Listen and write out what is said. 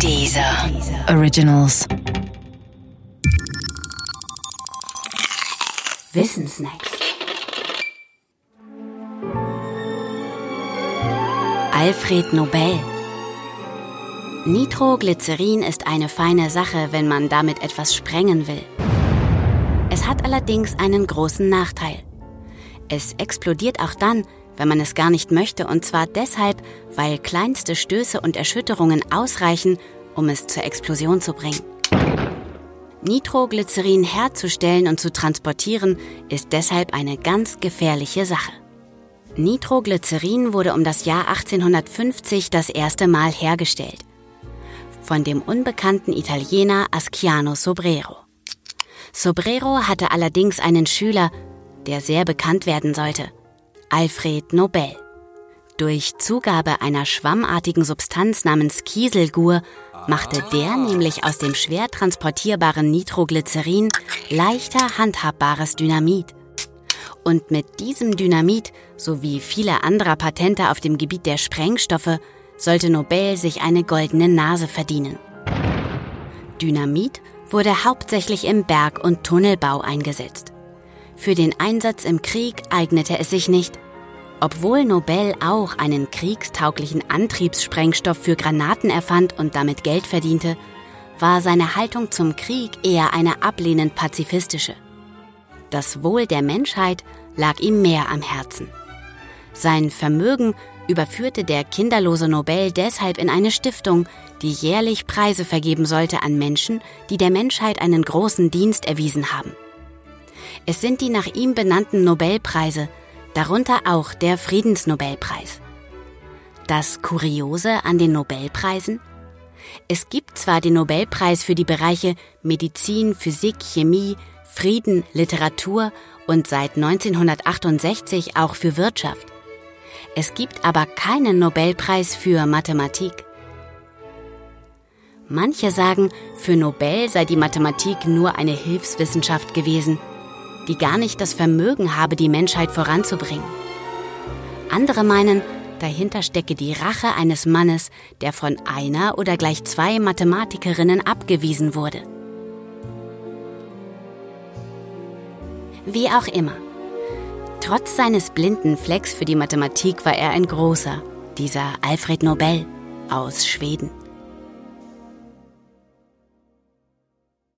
Dieser Originals. Wissensnacks. Alfred Nobel. Nitroglycerin ist eine feine Sache, wenn man damit etwas sprengen will. Es hat allerdings einen großen Nachteil. Es explodiert auch dann, wenn man es gar nicht möchte, und zwar deshalb, weil kleinste Stöße und Erschütterungen ausreichen, um es zur Explosion zu bringen. Nitroglycerin herzustellen und zu transportieren ist deshalb eine ganz gefährliche Sache. Nitroglycerin wurde um das Jahr 1850 das erste Mal hergestellt. Von dem unbekannten Italiener Asciano Sobrero. Sobrero hatte allerdings einen Schüler, der sehr bekannt werden sollte. Alfred Nobel. Durch Zugabe einer schwammartigen Substanz namens Kieselgur machte der nämlich aus dem schwer transportierbaren Nitroglycerin leichter handhabbares Dynamit. Und mit diesem Dynamit sowie vieler anderer Patente auf dem Gebiet der Sprengstoffe sollte Nobel sich eine goldene Nase verdienen. Dynamit wurde hauptsächlich im Berg- und Tunnelbau eingesetzt. Für den Einsatz im Krieg eignete es sich nicht, obwohl Nobel auch einen kriegstauglichen Antriebssprengstoff für Granaten erfand und damit Geld verdiente, war seine Haltung zum Krieg eher eine ablehnend pazifistische. Das Wohl der Menschheit lag ihm mehr am Herzen. Sein Vermögen überführte der kinderlose Nobel deshalb in eine Stiftung, die jährlich Preise vergeben sollte an Menschen, die der Menschheit einen großen Dienst erwiesen haben. Es sind die nach ihm benannten Nobelpreise, darunter auch der Friedensnobelpreis. Das Kuriose an den Nobelpreisen? Es gibt zwar den Nobelpreis für die Bereiche Medizin, Physik, Chemie, Frieden, Literatur und seit 1968 auch für Wirtschaft. Es gibt aber keinen Nobelpreis für Mathematik. Manche sagen, für Nobel sei die Mathematik nur eine Hilfswissenschaft gewesen – die gar nicht das Vermögen habe, die Menschheit voranzubringen. Andere meinen, dahinter stecke die Rache eines Mannes, der von einer oder gleich zwei Mathematikerinnen abgewiesen wurde. Wie auch immer. Trotz seines blinden Flecks für die Mathematik war er ein großer, dieser Alfred Nobel aus Schweden.